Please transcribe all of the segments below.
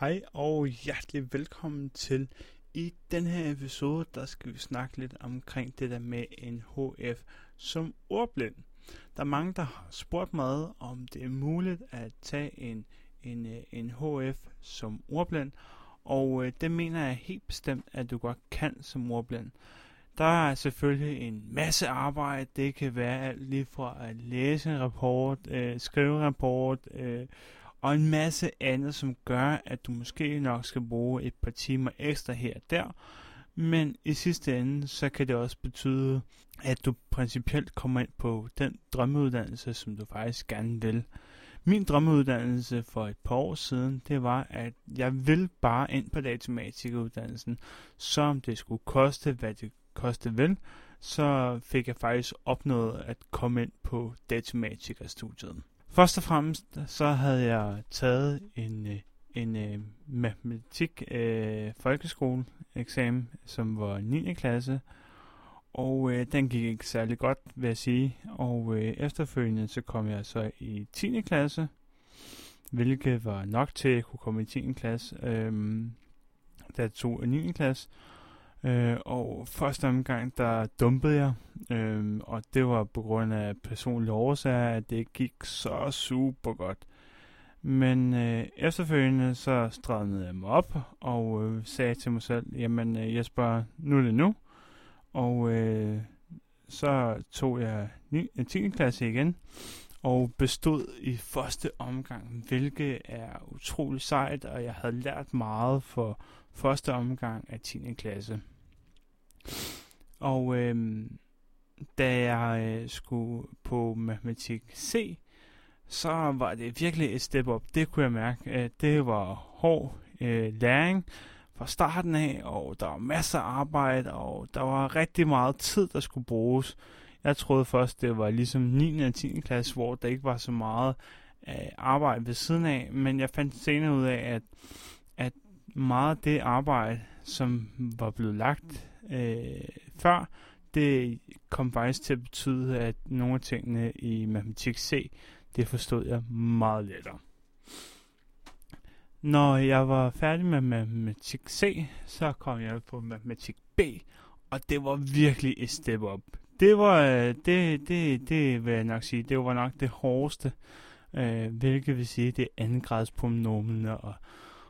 Hej og hjertelig velkommen til. I den her episode, der skal vi snakke lidt omkring det der med en HF som ordblind. Der er mange, der har spurgt mig, om det er muligt at tage en, en, øh, en HF som ordblind, og øh, det mener jeg helt bestemt, at du godt kan som ordblind. Der er selvfølgelig en masse arbejde. Det kan være alt lige fra at læse en rapport, øh, skrive en rapport, øh, og en masse andet, som gør, at du måske nok skal bruge et par timer ekstra her og der. Men i sidste ende, så kan det også betyde, at du principielt kommer ind på den drømmeuddannelse, som du faktisk gerne vil. Min drømmeuddannelse for et par år siden, det var, at jeg vil bare ind på datamatikeruddannelsen, som det skulle koste, hvad det koste vil, så fik jeg faktisk opnået at komme ind på datamatikerstudiet. Først og fremmest så havde jeg taget en, øh, en, en matematik øh, folkeskole eksamen, som var 9. klasse, og øh, den gik ikke særlig godt, vil jeg sige. Og øh, efterfølgende så kom jeg så i 10. klasse, hvilket var nok til at kunne komme i 10. klasse, øh, da jeg tog 9. klasse. Øh, og første omgang, der dumpede jeg, øh, og det var på grund af personlige årsager, at det gik så super godt. Men øh, efterfølgende så strammede jeg mig op og øh, sagde til mig selv, jamen øh, Jesper, nu er det nu. Og øh, så tog jeg 9, 10. Øh, klasse igen og bestod i første omgang, hvilket er utrolig sejt, og jeg havde lært meget for første omgang af 10. klasse. Og øh, da jeg øh, skulle på matematik C, så var det virkelig et step up. Det kunne jeg mærke. Det var hård øh, læring fra starten af, og der var masser af arbejde, og der var rigtig meget tid, der skulle bruges. Jeg troede først, det var ligesom 9. og 10. klasse, hvor der ikke var så meget øh, arbejde ved siden af, men jeg fandt senere ud af, at, at meget af det arbejde, som var blevet lagt øh, før, det kom faktisk til at betyde, at nogle af tingene i matematik C, det forstod jeg meget lettere. Når jeg var færdig med matematik C, så kom jeg på matematik B, og det var virkelig et step up. Det var, øh, det, det, det vil jeg nok sige, det var nok det hårdeste, øh, hvilket vil sige, det er andengradspronomene og,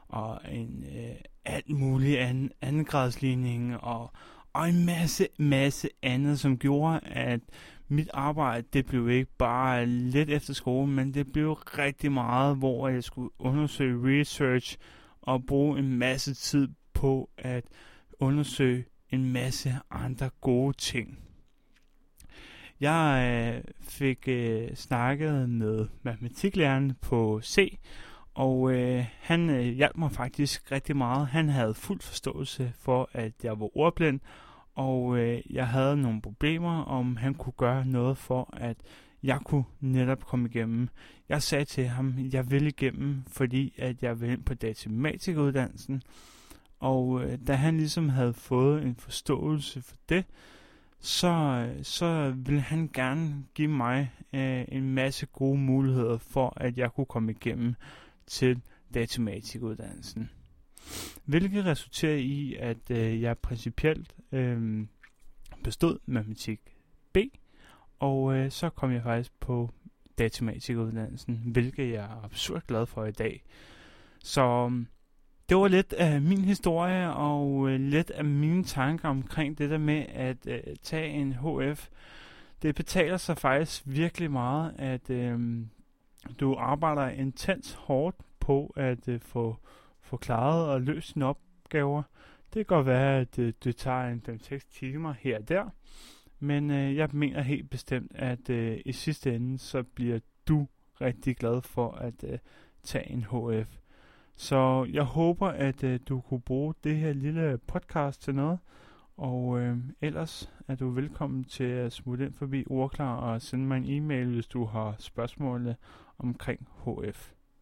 og en, øh, alt muligt anden, andengradsligning og, og en masse, masse andet, som gjorde, at mit arbejde, det blev ikke bare lidt efter skole, men det blev rigtig meget, hvor jeg skulle undersøge research og bruge en masse tid på at undersøge en masse andre gode ting. Jeg øh, fik øh, snakket med matematiklæreren på C, og øh, han øh, hjalp mig faktisk rigtig meget. Han havde fuld forståelse for, at jeg var ordblind, og øh, jeg havde nogle problemer, om han kunne gøre noget for, at jeg kunne netop komme igennem. Jeg sagde til ham, at jeg ville igennem, fordi at jeg ville ind på datamatikuddannelsen. Og øh, da han ligesom havde fået en forståelse for det, så, så ville han gerne give mig øh, en masse gode muligheder for, at jeg kunne komme igennem til datamatikuddannelsen. Hvilket resulterer i, at øh, jeg principielt øh, bestod matematik B, og øh, så kom jeg faktisk på datamatikuddannelsen, hvilket jeg er absurd glad for i dag. Så det var lidt af min historie, og øh, lidt af mine tanker omkring det der med at øh, tage en HF. Det betaler sig faktisk virkelig meget, at øh, du arbejder intens hårdt på at øh, få, få klaret og løst dine opgaver. Det kan godt være, at øh, det tager en 5-6 timer her og der, men øh, jeg mener helt bestemt, at øh, i sidste ende, så bliver du rigtig glad for at øh, tage en HF. Så jeg håber, at øh, du kunne bruge det her lille podcast til noget. Og øh, ellers er du velkommen til at smutte ind forbi Ordklar og sende mig en e-mail, hvis du har spørgsmål øh, omkring HF.